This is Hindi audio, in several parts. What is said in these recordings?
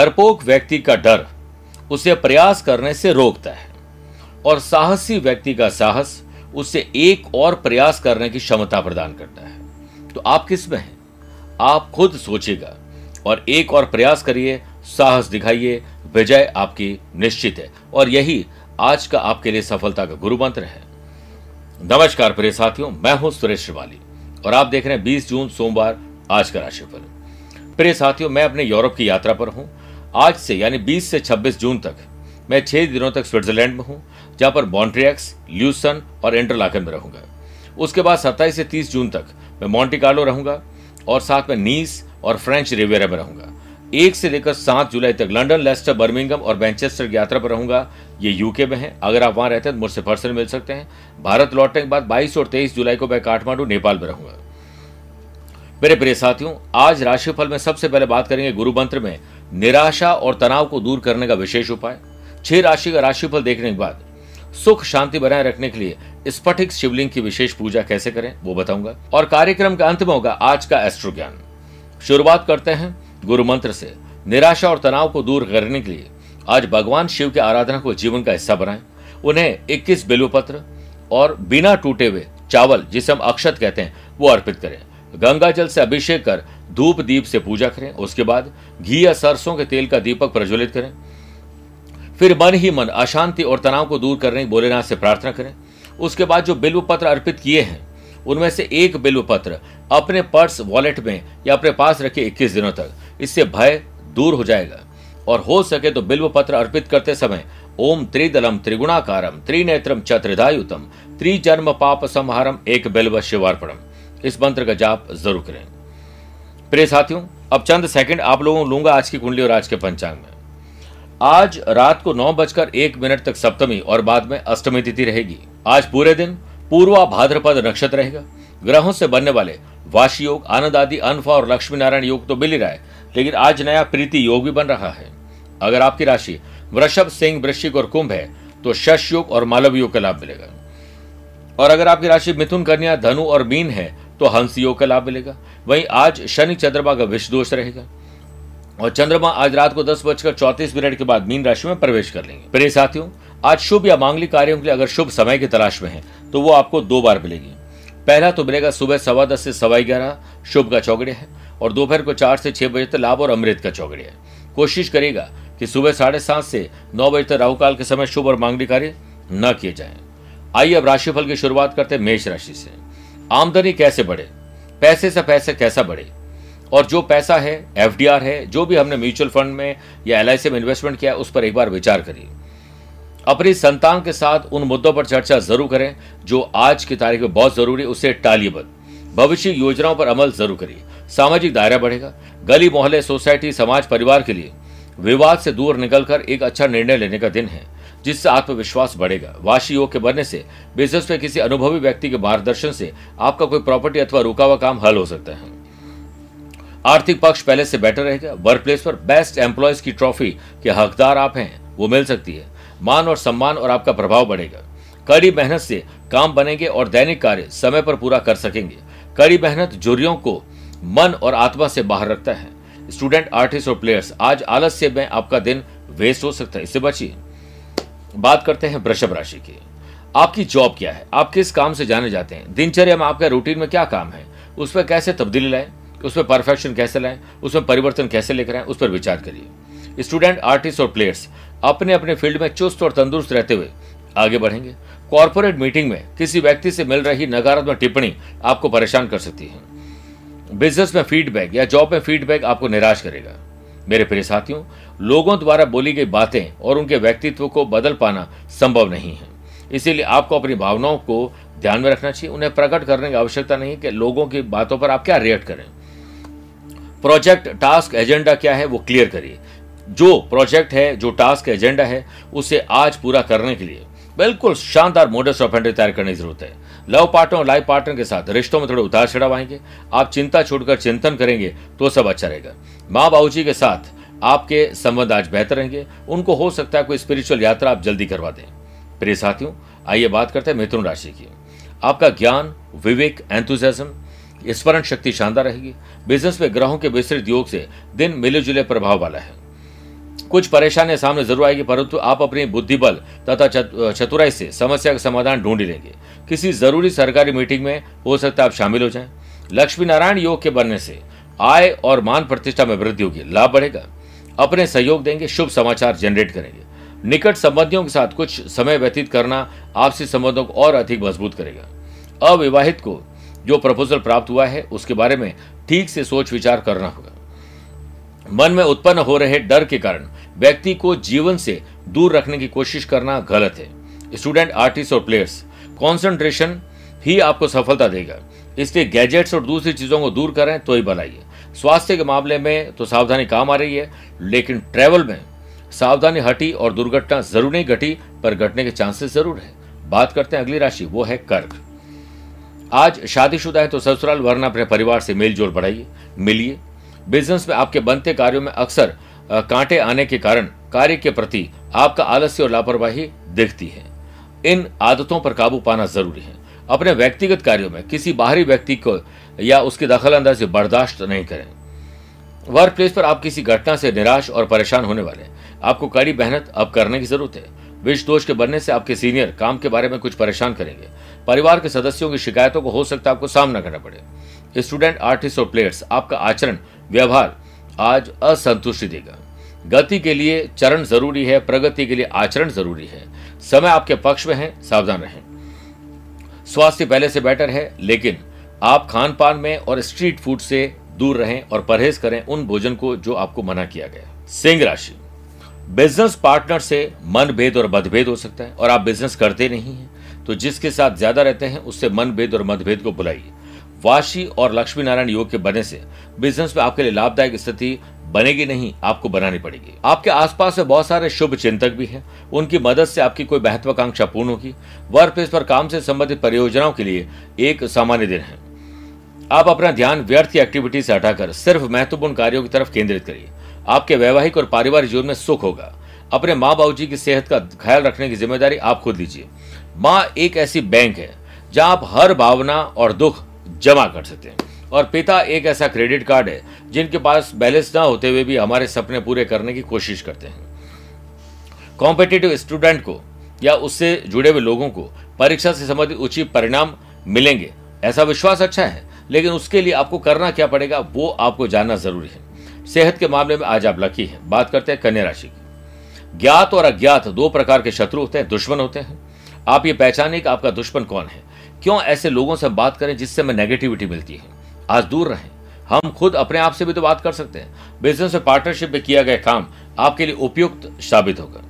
डरपोक व्यक्ति का डर, उसे प्रयास करने से रोकता है। और साहसी व्यक्ति का साहस, उसे एक और प्रयास करने की क्षमता प्रदान करता है। तो आप किसमें हैं? आप खुद सोचिएगा और एक और प्रयास करिए, साहस दिखाइए, विजय आपकी निश्चित है। और यही आज का आपके लिए सफलता का गुरु मंत्र है। नमस्कार प्रिय साथियों, मैं हूँ सुरेश श्रिवाली और आप देख रहे हैं 20 जून सोमवार आज का राशिफल। प्रिय साथियों, मैं अपने यूरोप की यात्रा पर हूँ आज से, यानी 20 से 26 जून तक, मैं छह दिनों तक स्विट्जरलैंड में हूँ, जहाँ पर बॉन्ट्रियक्स ल्यूसन और इंटरलाकन में रहूँगा। उसके बाद 27 से 30 जून तक मैं मॉन्टी कार्लो रहूँगा और साथ में नीस और फ्रेंच रिवेरा में रहूँगा। एक से लेकर सात जुलाई तक लंदन लेस्टर, बर्मिंगम और मैनचेस्टर की यात्रा पर रहूँगा। ये यूके में है। अगर आप वहाँ रहते हैं तो मुझसे पर्सन मिल सकते हैं। भारत लौटने के बाद 22 और 23 जुलाई को मैं काठमांडू, नेपाल में रहूँगा। मेरे प्रिय साथियों, आज राशिफल में सबसे पहले बात करेंगे गुरु मंत्र में निराशा और तनाव को दूर करने का विशेष उपाय। छह राशि का राशिफल देखने के बाद, सुख, शांति बनाए रखने के लिए स्फटिक शिवलिंग की विशेष पूजा कैसे करें, वो बताऊँगा। और कार्यक्रम का अंत में होगा आज का एस्ट्रो ज्ञान शुरुआत करते हैं गुरु मंत्र से। निराशा और तनाव को दूर करने के लिए आज भगवान शिव की आराधना को जीवन का हिस्सा बनाएँ। उन्हें 21 बिल्व पत्र और बिना टूटे हुए चावल, जिसे हम अक्षत कहते हैं, वो अर्पित करें। गंगा जल से अभिषेक कर धूप दीप से पूजा करें। उसके बाद घी या सरसों के तेल का दीपक प्रज्वलित करें। फिर मन ही मन अशांति और तनाव को दूर करने भोलेनाथ से प्रार्थना करें। उसके बाद जो बिल्व पत्र अर्पित किए हैं, उनमें से एक बिल्व पत्र अपने पर्स, वॉलेट में या अपने पास रखे 21 दिनों तक। इससे भय दूर हो जाएगा। और हो सके तो बिल्व पत्र अर्पित करते समय ओम त्रिदलम त्रिगुणाकारम त्रिनेत्रम च त्रिदायुतम त्रिजन्म पाप संहारम एक बिल्व शिवार्पणम। इस मंत्र का जाप ज़रूर करें। प्रिय साथियों, अब चंद सेकंड आप लोगों लूँगा आज की कुंडली और आज के पंचांग में। आज रात को नौ बजकर एक मिनट तक सप्तमी और बाद में अष्टमी तिथि रहेगी। आज पूरे दिन पूर्वा भाद्रपद नक्षत्र रहेगा। ग्रहों से बनने वाले वाशी योग, आनंद आदि, अनफा और लक्ष्मी नारायण योग तो मिल ही रहा है, लेकिन आज नया प्रीति योग भी बन रहा है। अगर आपकी राशि वृषभ, सिंह, वृश्चिक और कुंभ है तो शश योग और मालव योग का लाभ मिलेगा। और अगर आपकी राशि मिथुन, कन्या, धनु और मीन है तो हंस योग का लाभ मिलेगा। वहीं आज शनि चंद्रमा का विष दोष रहेगा। और चंद्रमा आज रात को दस बजकर चौतीस मिनट के बाद मीन राशि में प्रवेश कर लेंगे। प्रिय साथियों, आज शुभ या मांगलिक कार्यों के लिए अगर शुभ समय की तलाश में है तो वो आपको दो बार मिलेगी। पहला तो मिलेगा सुबह सवा दस से सवा ग्यारह, शुभ का चौगड़े है, और दोपहर को चार से छह बजे तक लाभ और अमृत का चौगड़े है। कोशिश करेगा कि सुबह साढ़े सात से नौ बजे तक राहुकाल के समय शुभ और मांगलिक कार्य न किए जाए। आइए अब राशिफल की शुरुआत करते हैं मेष राशि से। आमदनी कैसे बढ़े? पैसे से पैसे कैसा बढ़े? और जो पैसा है, एफडीआर है, जो भी हमने म्यूचुअल फंड में या एलआईसी में इन्वेस्टमेंट किया, उस पर एक बार विचार करिए। अपनी संतान के साथ उन मुद्दों पर चर्चा ज़रूर करें, जो आज की तारीख में बहुत ज़रूरी उसे टालिए भविष्य योजनाओं पर अमल ज़रूर करिए। सामाजिक दायरा बढ़ेगा। गली मोहल्ले, सोसाइटी, समाज, परिवार के लिए विवाद से दूर निकलकर एक अच्छा निर्णय लेने का दिन है। जिससे आत्मविश्वास बढ़ेगा। वाशी योग के बनने से बिज़नेस में किसी अनुभवी व्यक्ति के मार्गदर्शन से आपका कोई प्रॉपर्टी अथवा रुका हुआ काम हल हो सकता है। आर्थिक पक्ष पहले से बेटर रहेगा। वर्क प्लेस पर बेस्ट एम्प्लॉयज़ की ट्रॉफी के हकदार आप हैं, वो मिल सकती है। मान और सम्मान और आपका प्रभाव बढ़ेगा। कड़ी मेहनत से काम बनेंगे और दैनिक कार्य समय पर पूरा कर सकेंगे। कड़ी मेहनत जुरियों को मन और आत्मा से बाहर रखता है। स्टूडेंट आर्टिस्ट और प्लेयर्स आज आलस्य में आपका दिन वेस्ट हो सकता है। इससे बचिए। बात करते हैं वृषभ राशि की। आपकी जॉब क्या है? आप किस काम से जाने जाते हैं? दिनचर्या में आपका रूटीन में क्या काम है? उस पर कैसे तब्दीली लाएँ? उसमें परफेक्शन कैसे लाएँ? उसमें परिवर्तन कैसे लेकर आए? उस पर विचार करिए। स्टूडेंट आर्टिस्ट और प्लेयर्स अपने अपने फ़ील्ड में चुस्त और तंदुरुस्त रहते हुए आगे बढ़ेंगे। कॉरपोरेट मीटिंग में किसी व्यक्ति से मिल रही नकारात्मक टिप्पणी आपको परेशान कर सकती है। बिज़नेस में फीडबैक या जॉब में फीडबैक आपको निराश करेगा। मेरे प्रिय साथियों, लोगों द्वारा बोली गई बातें और उनके व्यक्तित्व को बदल पाना संभव नहीं है। इसीलिए आपको अपनी भावनाओं को ध्यान में रखना चाहिए। उन्हें प्रकट करने की आवश्यकता नहीं कि लोगों की बातों पर आप क्या रिएक्ट करें। प्रोजेक्ट टास्क एजेंडा क्या है, वो क्लियर करिए। जो प्रोजेक्ट है, जो टास्क एजेंडा है, उसे आज पूरा करने के लिए बिल्कुल शानदार मोडस ऑफ़ तैयार करने की ज़रूरत है। लव पार्टनर और लाइफ पार्टनर के साथ रिश्तों में थोड़े उतार चढ़ाव आएँगे। आप चिंता छोड़कर चिंतन करेंगे तो सब अच्छा रहेगा। माँ बाबू जी के साथ आपके संबंध आज बेहतर रहेंगे। उनको हो सकता है कोई स्पिरिचुअल यात्रा आप जल्दी करवा दें। प्रिय साथियों, आइए बात करते हैं मिथुन राशि की। आपका ज्ञान, विवेक एंथुजम स्मरण शक्ति शानदार रहेगी। बिज़नेस में ग्रहों के विस्तृत योग से दिन मिले जुले प्रभाव वाला है। कुछ परेशानियाँ सामने ज़रूर आएगी, परंतु आप अपनी बुद्धिबल तथा चतुराई से समस्या का समाधान ढूंढ लेंगे। किसी ज़रूरी सरकारी मीटिंग में हो सकता है आप शामिल हो जाएँ। लक्ष्मी नारायण योग के बनने से आय और मान प्रतिष्ठा में वृद्धि होगी, लाभ बढ़ेगा। अपने सहयोग देंगे, शुभ समाचार जनरेट करेंगे। निकट संबंधियों के साथ कुछ समय व्यतीत करना आपसी संबंधों को और अधिक मज़बूत करेगा। अविवाहित को जो प्रपोजल प्राप्त हुआ है, उसके बारे में ठीक से सोच विचार करना होगा। मन में उत्पन्न हो रहे डर के कारण व्यक्ति को जीवन से दूर रखने की कोशिश करना गलत है। स्टूडेंट आर्टिस्ट और प्लेयर्स कॉन्सेंट्रेशन ही आपको सफलता देगा। इसलिए गैजेट्स और दूसरी चीज़ों को दूर करें तो ही बनाइए स्वास्थ्य के मामले में तो सावधानी काम आ रही है, लेकिन ट्रेवल में सावधानी हटी और दुर्घटना ज़रूर नहीं घटी, पर घटने के चांसेस ज़रूर है। बात करते हैं अगली राशि, वो है कर्क। आज शादीशुदा है तो ससुराल, वरना अपने परिवार से मेलजोल बढ़ाइए, मिलिए। बिज़नेस में आपके बनते कार्यों में अक्सर कांटे आने के कारण कार्य के प्रति आपका आलस्य और लापरवाही दिखती है। इन आदतों पर काबू पाना ज़रूरी है। अपने व्यक्तिगत कार्यों में किसी बाहरी व्यक्ति को या उसकी दखल अंदाजी बर्दाश्त नहीं करें। वर्क प्लेस पर आप किसी घटना से निराश और परेशान होने वाले हैं। आपको कड़ी मेहनत अब करने की ज़रूरत है। विष दोष के बनने से आपके सीनियर काम के बारे में कुछ परेशान करेंगे। परिवार के सदस्यों की शिकायतों को हो सकता है आपको सामना करना पड़े। स्टूडेंट, आर्टिस्ट और प्लेयर्स, आपका आचरण, व्यवहार आज असंतुष्टि देगा। गति के लिए चरण ज़रूरी है, प्रगति के लिए आचरण ज़रूरी है। समय आपके पक्ष में है, सावधान रहें। स्वास्थ्य पहले से बेटर है, लेकिन आप खान पान में और स्ट्रीट फ़ूड से दूर रहें और परहेज करें उन भोजन को जो आपको मना किया गया। सिंह राशि। बिज़नेस पार्टनर से मन भेद और मतभेद हो सकता है और आप बिज़नेस करते नहीं हैं तो जिसके साथ ज़्यादा रहते हैं, उससे मन भेद और मतभेद को बुलाइए। वाशी और लक्ष्मी नारायण योग के बनने से बिज़नेस में आपके लिए लाभदायक स्थिति बनेगी नहीं, आपको बनानी पड़ेगी। आपके आसपास में बहुत सारे शुभ चिंतक भी हैं। उनकी मदद से आपकी कोई महत्वाकांक्षा पूर्ण होगी। वर्क प्लेस पर काम से संबंधित परियोजनाओं के लिए एक सामान्य दिन है। आप अपना ध्यान व्यर्थ की एक्टिविटी से हटाकर सिर्फ़ महत्वपूर्ण कार्यों की तरफ़ केंद्रित करिए। आपके वैवाहिक और पारिवारिक जीवन में सुख होगा। अपने माँ बाबू जी की सेहत का ख्याल रखने की ज़िम्मेदारी आप खुद लीजिए। माँ एक ऐसी बैंक है, जहाँ आप हर भावना और दुख जमा कर सकते हैं। और पिता एक ऐसा क्रेडिट कार्ड है, जिनके पास बैलेंस ना होते हुए भी हमारे सपने पूरे करने की कोशिश करते हैं। कॉम्पिटेटिव स्टूडेंट को या उससे जुड़े हुए लोगों को परीक्षा से संबंधित उचित परिणाम मिलेंगे, ऐसा विश्वास अच्छा है, लेकिन उसके लिए आपको करना क्या पड़ेगा, वो आपको जानना ज़रूरी है। सेहत के मामले में आज आप लकी हैं। बात करते हैं कन्या राशि की। ज्ञात और अज्ञात दो प्रकार के शत्रु होते हैं, दुश्मन होते हैं। आप ये पहचाने कि आपका दुश्मन कौन है। क्यों ऐसे लोगों से बात करें जिससे हमें नेगेटिविटी मिलती है? आज दूर रहें। हम खुद अपने आप से भी तो बात कर सकते हैं। बिज़नेस में पार्टनरशिप में किया गया काम आपके लिए उपयुक्त साबित होगा।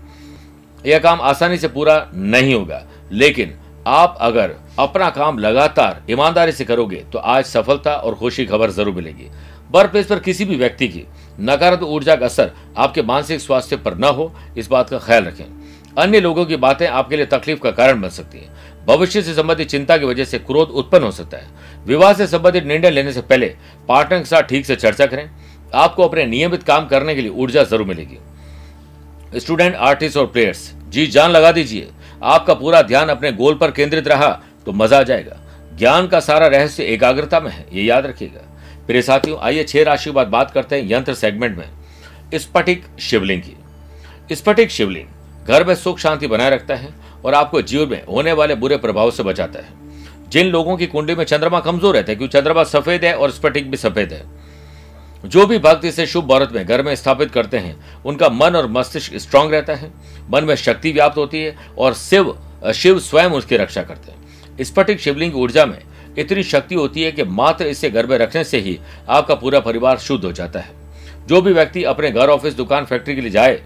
यह काम आसानी से पूरा नहीं होगा। लेकिन आप अगर अपना काम लगातार ईमानदारी से करोगे तो आज सफलता और खुशी खबर ज़रूर मिलेगी। वर्क प्लेस पर किसी भी व्यक्ति की नकारात्मक ऊर्जा का असर आपके मानसिक स्वास्थ्य पर न हो, इस बात का ख्याल रखें। अन्य लोगों की बातें आपके लिए तकलीफ़ का कारण बन सकती हैं। भविष्य से संबंधित चिंता की वजह से क्रोध उत्पन्न हो सकता है। विवाह से संबंधित निर्णय लेने से पहले पार्टनर के साथ ठीक से चर्चा करें। आपको अपने नियमित काम करने के लिए ऊर्जा ज़रूर मिलेगी। स्टूडेंट, आर्टिस्ट और प्लेयर्स, जी जान लगा दीजिए, आपका पूरा ध्यान अपने गोल पर केंद्रित रहा तो मज़ा आ जाएगा। ज्ञान का सारा रहस्य एकाग्रता में है, ये याद रखिएगा। प्रिय साथियों, आइए छह राशि बाद बात करते हैं यंत्र सेगमेंट में। स्फटिक शिवलिंग की। स्फटिक शिवलिंग, घर में सुख शांति बनाए रखता है और आपको जीवन में होने वाले बुरे प्रभाव से बचाता है। जिन लोगों की कुंडली में चंद्रमा कमज़ोर रहता है, क्योंकि चंद्रमा सफ़ेद है और स्फटिक भी सफ़ेद है। जो भी भक्त इसे शुभ मुहूर्त में घर में स्थापित करते हैं, उनका मन और मस्तिष्क स्ट्रांग रहता है, मन में शक्ति व्याप्त होती है और शिव शिव स्वयं उसकी रक्षा करते हैं। स्फटिक शिवलिंग ऊर्जा में इतनी शक्ति होती है कि मात्र इसे घर में रखने से ही आपका पूरा परिवार शुद्ध हो जाता है। जो भी व्यक्ति अपने घर, ऑफ़िस, दुकान, फैक्ट्री के लिए जाए,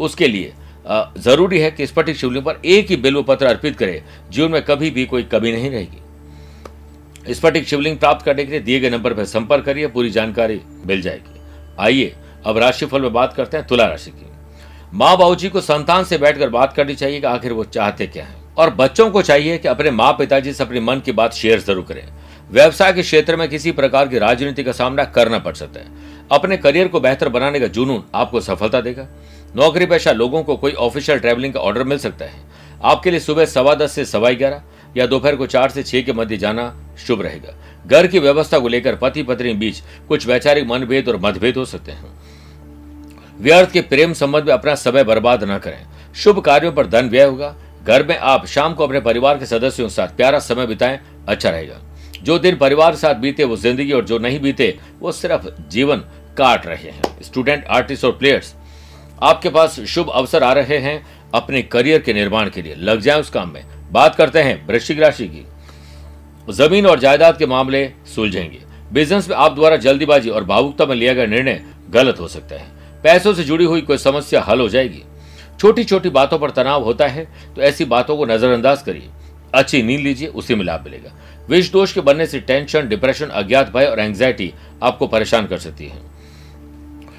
उसके लिए ज़रूरी है कि स्फटिक शिवलिंग पर एक ही बिल्व पत्र अर्पित करे, जीवन में कभी भी कोई कमी नहीं रहेगी। स्फटिक शिवलिंग प्राप्त करने के लिए दिए गए नंबर पर संपर्क करिए, पूरी जानकारी मिल जाएगी। आइए, अब राशिफल में बात करते हैं तुला राशि की। माँ बाबू जी को संतान से बैठकर बात करनी चाहिए कि आखिर वो चाहते क्या है। और बच्चों को चाहिए कि अपने माँ पिताजी से अपने मन की बात शेयर ज़रूर करें। व्यवसाय के क्षेत्र में किसी प्रकार की राजनीति का सामना करना पड़ सकता है। अपने करियर को बेहतर बनाने का जुनून आपको सफलता देगा। नौकरी पेशा लोगों को कोई ऑफिशियल ट्रैवलिंग का ऑर्डर मिल सकता है। आपके लिए सुबह सवा दस से सवा ग्यारह या दोपहर को चार से छह के मध्य जाना शुभ रहेगा। घर की व्यवस्था को लेकर पति पत्नी बीच कुछ वैचारिक मनभेद और मतभेद हो सकते हैं। व्यर्थ के प्रेम संबंध में अपना समय बर्बाद न करें। शुभ कार्यों पर धन व्यय होगा। घर में आप शाम को अपने परिवार के सदस्यों के साथ प्यारा समय बिताएँ अच्छा रहेगा। जो दिन परिवार के साथ बीते, वो ज़िंदगी और जो नहीं बीते, वो सिर्फ़ जीवन काट रहे हैं। स्टूडेंट, आर्टिस्ट और प्लेयर्स आपके पास शुभ अवसर आ रहे हैं अपने करियर के निर्माण के लिए। लग जाए उस काम में। बात करते हैं वृश्चिक राशि की। ज़मीन और जायदाद के मामले सुलझेंगे। बिज़नेस में आप द्वारा जल्दीबाजी और भावुकता में लिया गया निर्णय गलत हो सकता है। पैसों से जुड़ी हुई कोई समस्या हल हो जाएगी। छोटी छोटी बातों पर तनाव होता है तो ऐसी बातों को नजरअंदाज करिए। अच्छी नींद लीजिए, उसी में लाभ मिलेगा। विष दोष के बनने से टेंशन, डिप्रेशन, अज्ञात भय और एंग्जाइटी आपको परेशान कर सकती है।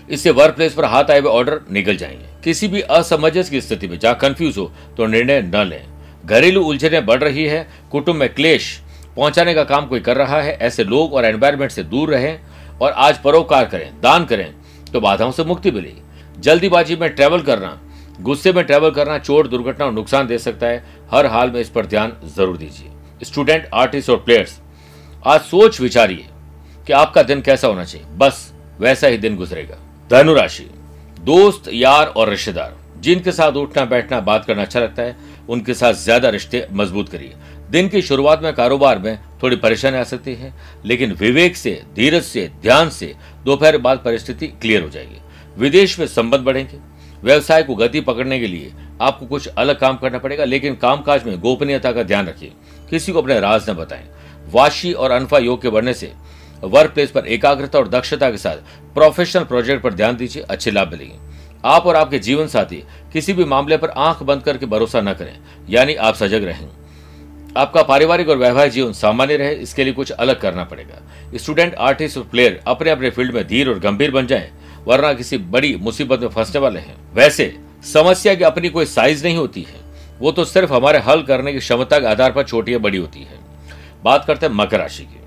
इससे वर्क प्लेस पर हाथ आए हुए ऑर्डर निकल जाएँगे। किसी भी असमंजस की स्थिति में जहाँ कंफ्यूज हो तो निर्णय न लें। घरेलू उलझने बढ़ रही है, कुटुंब में क्लेश पहुँचाने का काम कोई कर रहा है, ऐसे लोग और एनवायरमेंट से दूर रहें और आज परोपकार करें, दान करें तो बाधाओं से मुक्ति मिलेगी जल्दीबाजी में ट्रैवल करना, गुस्से में ट्रैवल करना चोट, दुर्घटना और नुकसान दे सकता है। हर हाल में इस पर ध्यान ज़रूर दीजिए। स्टूडेंट आर्टिस्ट और प्लेयर्स आज सोच विचारिए कि आपका दिन कैसा होना चाहिए। बस, वैसा ही दिन गुजरेगा। धनु राशि दोस्त, यार और रिश्तेदार, जिनके साथ उठना बैठना, बात करना अच्छा लगता है, उनके साथ ज़्यादा रिश्ते मज़बूत करिए। दिन की शुरुआत में कारोबार में थोड़ी परेशानी आ सकती है, लेकिन विवेक से, धीरज से, ध्यान से दोपहर बाद परिस्थिति क्लियर हो जाएगी। विदेश में संबंध बढ़ेंगे। व्यवसाय को गति पकड़ने के लिए आपको कुछ अलग काम करना पड़ेगा, लेकिन कामकाज में गोपनीयता का ध्यान रखिए। किसी को अपने राज न बताएँ। वाशी और अनफा योग के बढ़ने से वर्क प्लेस पर एकाग्रता और दक्षता के साथ प्रोफेशनल प्रोजेक्ट पर ध्यान दीजिए, अच्छे लाभ मिलेंगे। आप और आपके जीवन साथी किसी भी मामले पर आँख बंद करके भरोसा न करें, यानी आप सजग रहें। आपका पारिवारिक और वैवाहिक जीवन सामान्य रहे, इसके लिए कुछ अलग करना पड़ेगा। स्टूडेंट, आर्टिस्ट और प्लेयर अपने अपने फ़ील्ड में धीर और गंभीर बन जाएँ, वरना किसी बड़ी मुसीबत में फंसने वाले हैं। वैसे, समस्या की अपनी कोई साइज़ नहीं होती है। वो तो सिर्फ़ हमारे हल करने की क्षमता के आधार पर छोटी या बड़ी होती है। बात करते हैं मकर राशि की।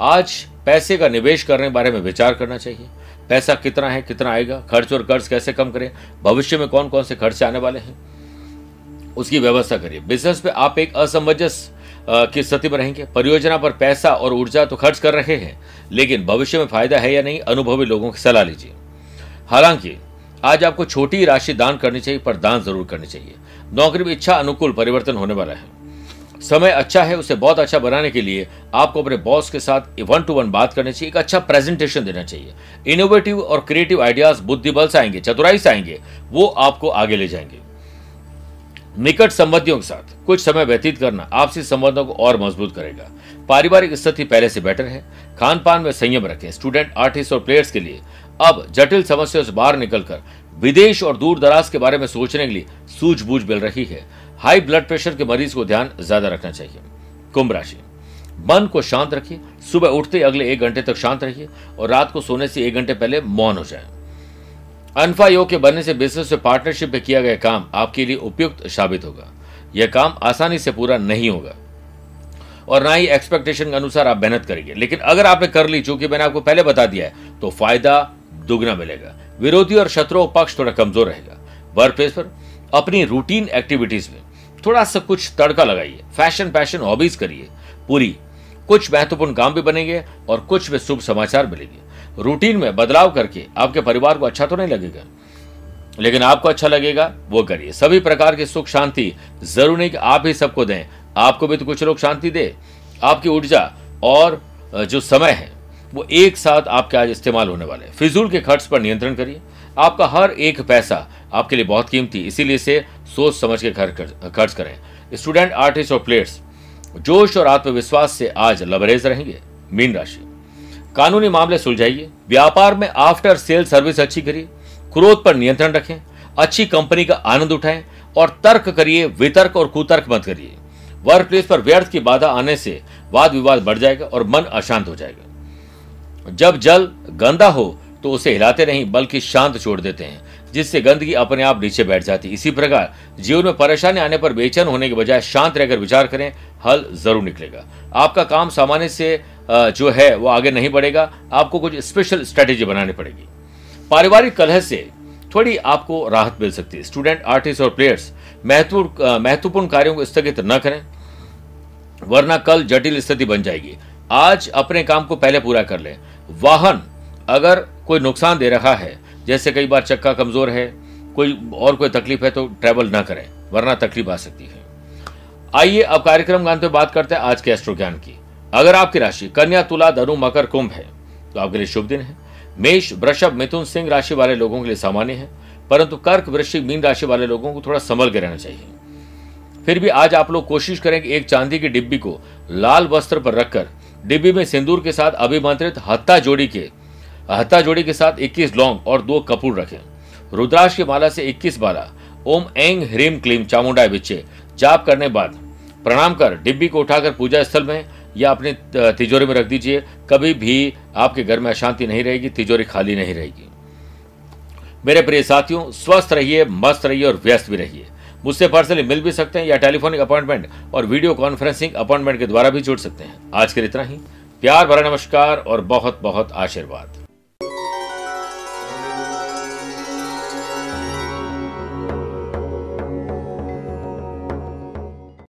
आज पैसे का निवेश करने के बारे में विचार करना चाहिए। पैसा कितना है, कितना आएगा, खर्च और कर्ज कैसे कम करें, भविष्य में कौन कौन से खर्चे आने वाले हैं, उसकी व्यवस्था करिए। बिज़नेस पे आप एक असमंजस की स्थिति में रहेंगे। परियोजना पर पैसा और ऊर्जा तो खर्च कर रहे हैं, लेकिन भविष्य में फ़ायदा है या नहीं, अनुभवी लोगों की सलाह लीजिए। हालाँकि, आज आपको छोटी राशि दान करनी चाहिए, पर दान ज़रूर करनी चाहिए। नौकरी में इच्छा अनुकूल परिवर्तन होने वाला है। समय अच्छा है उसे बहुत अच्छा बनाने के लिए आपको अपने बॉस के साथ वन टू वन बात करनी चाहिए, एक अच्छा प्रेजेंटेशन देना चाहिए। इनोवेटिव और क्रिएटिव आइडियाज़ बुद्धि बल से आएँगे, चतुराई से आएँगे, वो आपको आगे ले जाएँगे। निकट संबंधियों के साथ कुछ समय व्यतीत करना आपसी संबंधों को और मज़बूत करेगा। पारिवारिक स्थिति पहले से बेटर है। खान पान में संयम रखें। स्टूडेंट आर्टिस्ट और प्लेयर्स के लिए अब जटिल समस्याओं से बाहर निकलकर विदेश और दूर दराज के बारे में सोचने के लिए सूझबूझ मिल रही है। हाई ब्लड प्रेशर के मरीज़ को ध्यान ज़्यादा रखना चाहिए। कुंभ राशि। मन को शांत रखिए। सुबह उठते अगले एक घंटे तक शांत रहिए और रात को सोने से एक घंटे पहले मौन हो जाए। अनफा योग के बनने से बिज़नेस में पार्टनरशिप में किया गया काम आपके लिए उपयुक्त साबित होगा। यह काम आसानी से पूरा नहीं होगा। और ना ही एक्सपेक्टेशन के अनुसार आप मेहनत करेंगे। लेकिन अगर आपने कर ली, चूँकि मैंने आपको पहले बता दिया है तो फ़ायदा दुगना मिलेगा। विरोधी और शत्रु पक्ष थोड़ा कमज़ोर रहेगा। वर्क प्लेस पर अपनी रूटीन एक्टिविटीज़ में थोड़ा सा कुछ तड़का लगाइए। फ़ैशन पैशन हॉबीज करिए। पूरी कुछ महत्वपूर्ण काम भी बनेंगे और कुछ में शुभ समाचार मिलेंगे। रूटीन में बदलाव करके आपके परिवार को अच्छा तो नहीं लगेगा, लेकिन आपको अच्छा लगेगा, वो करिए। सभी प्रकार की सुख शांति ज़रूर नहीं कि आप ही सबको दें। आपको भी तो कुछ लोग शांति दे। आपकी ऊर्जा और जो समय है वो एक साथ आपके आज इस्तेमाल होने वाले फिजूल के खर्च पर नियंत्रण करिए। आपका हर एक पैसा आपके लिए बहुत कीमती, इसीलिए इसे सोच समझ के खर्च करें। स्टूडेंट, आर्टिस्ट और प्लेयर्स, जोश और आत्मविश्वास से आज लबरेज रहेंगे। मीन राशि। कानूनी मामले सुलझाइए। व्यापार में आफ्टर सेल सर्विस अच्छी करिए। क्रोध पर नियंत्रण रखें। अच्छी कंपनी का आनंद उठाएँ और तर्क करिए, वितर्क और कुतर्क मत करिए। वर्क प्लेस पर व्यर्थ की बाधा आने से वाद विवाद बढ़ जाएगा और मन अशांत हो जाएगा। जब जल गंदा हो तो उसे हिलाते नहीं, बल्कि शांत छोड़ देते हैं, जिससे गंदगी अपने आप नीचे बैठ जाती इसी प्रकार, जीवन में परेशानी आने पर बेचैन होने के बजाय शांत रहकर विचार करें, हल ज़रूर निकलेगा। आपका काम सामान्य से जो है, वो आगे नहीं बढ़ेगा, आपको कुछ स्पेशल स्ट्रेटेजी बनानी पड़ेगी। पारिवारिक कलह से थोड़ी आपको राहत मिल सकती है। स्टूडेंट आर्टिस्ट और प्लेयर्स महत्वपूर्ण महत्वपूर्ण कार्यों को स्थगित न करें, वरना कल जटिल स्थिति बन जाएगी। आज अपने काम को पहले पूरा कर लें। वाहन अगर कोई नुकसान दे रहा है, जैसे कई बार चक्का कमज़ोर है, कोई और कोई तकलीफ़ है तो ट्रैवल ना करें, वरना तकलीफ़ आ सकती है। आइए अब कार्यक्रम गान पे बात करते हैं आज के एस्ट्रो ज्ञान की। अगर आपकी राशि कन्या, तुला, धनु, मकर, कुंभ है तो आपके लिए शुभ दिन है। मेष, वृषभ, मिथुन, सिंह राशि वाले लोगों के लिए सामान्य है, परंतु कर्क, वृश्चिक, मीन राशि वाले लोगों को थोड़ा संभल के रहना चाहिए। फिर भी आज आप लोग कोशिश करें कि एक चांदी की डिब्बी को लाल वस्त्र पर रखकर डिब्बी में सिंदूर के साथ अभिमंत्रित हत्ता जोड़ी के, हत्ता जोड़ी के साथ 21 लौंग और दो कपूर रखें। रुद्राक्ष की माला से 21 माला ओम एंग ह्रीम क्लीम चामुंडा बिच्छे। जाप करने बाद प्रणाम कर, डिब्बी को उठाकर पूजा स्थल में या अपनी तिजोरी में रख दीजिए। कभी भी आपके घर में अशांति नहीं रहेगी, तिजोरी खाली नहीं रहेगी। मेरे प्रिय साथियों, स्वस्थ रहिए, मस्त रहिए और व्यस्त भी रहिए। मुझसे पर्सनली मिल भी सकते हैं या टेलीफोनिक अपॉइंटमेंट और वीडियो कॉन्फ्रेंसिंग अपॉइंटमेंट के द्वारा भी जुड़ सकते हैं। आज के लिए इतना ही। प्यार भरा नमस्कार और बहुत बहुत आशीर्वाद।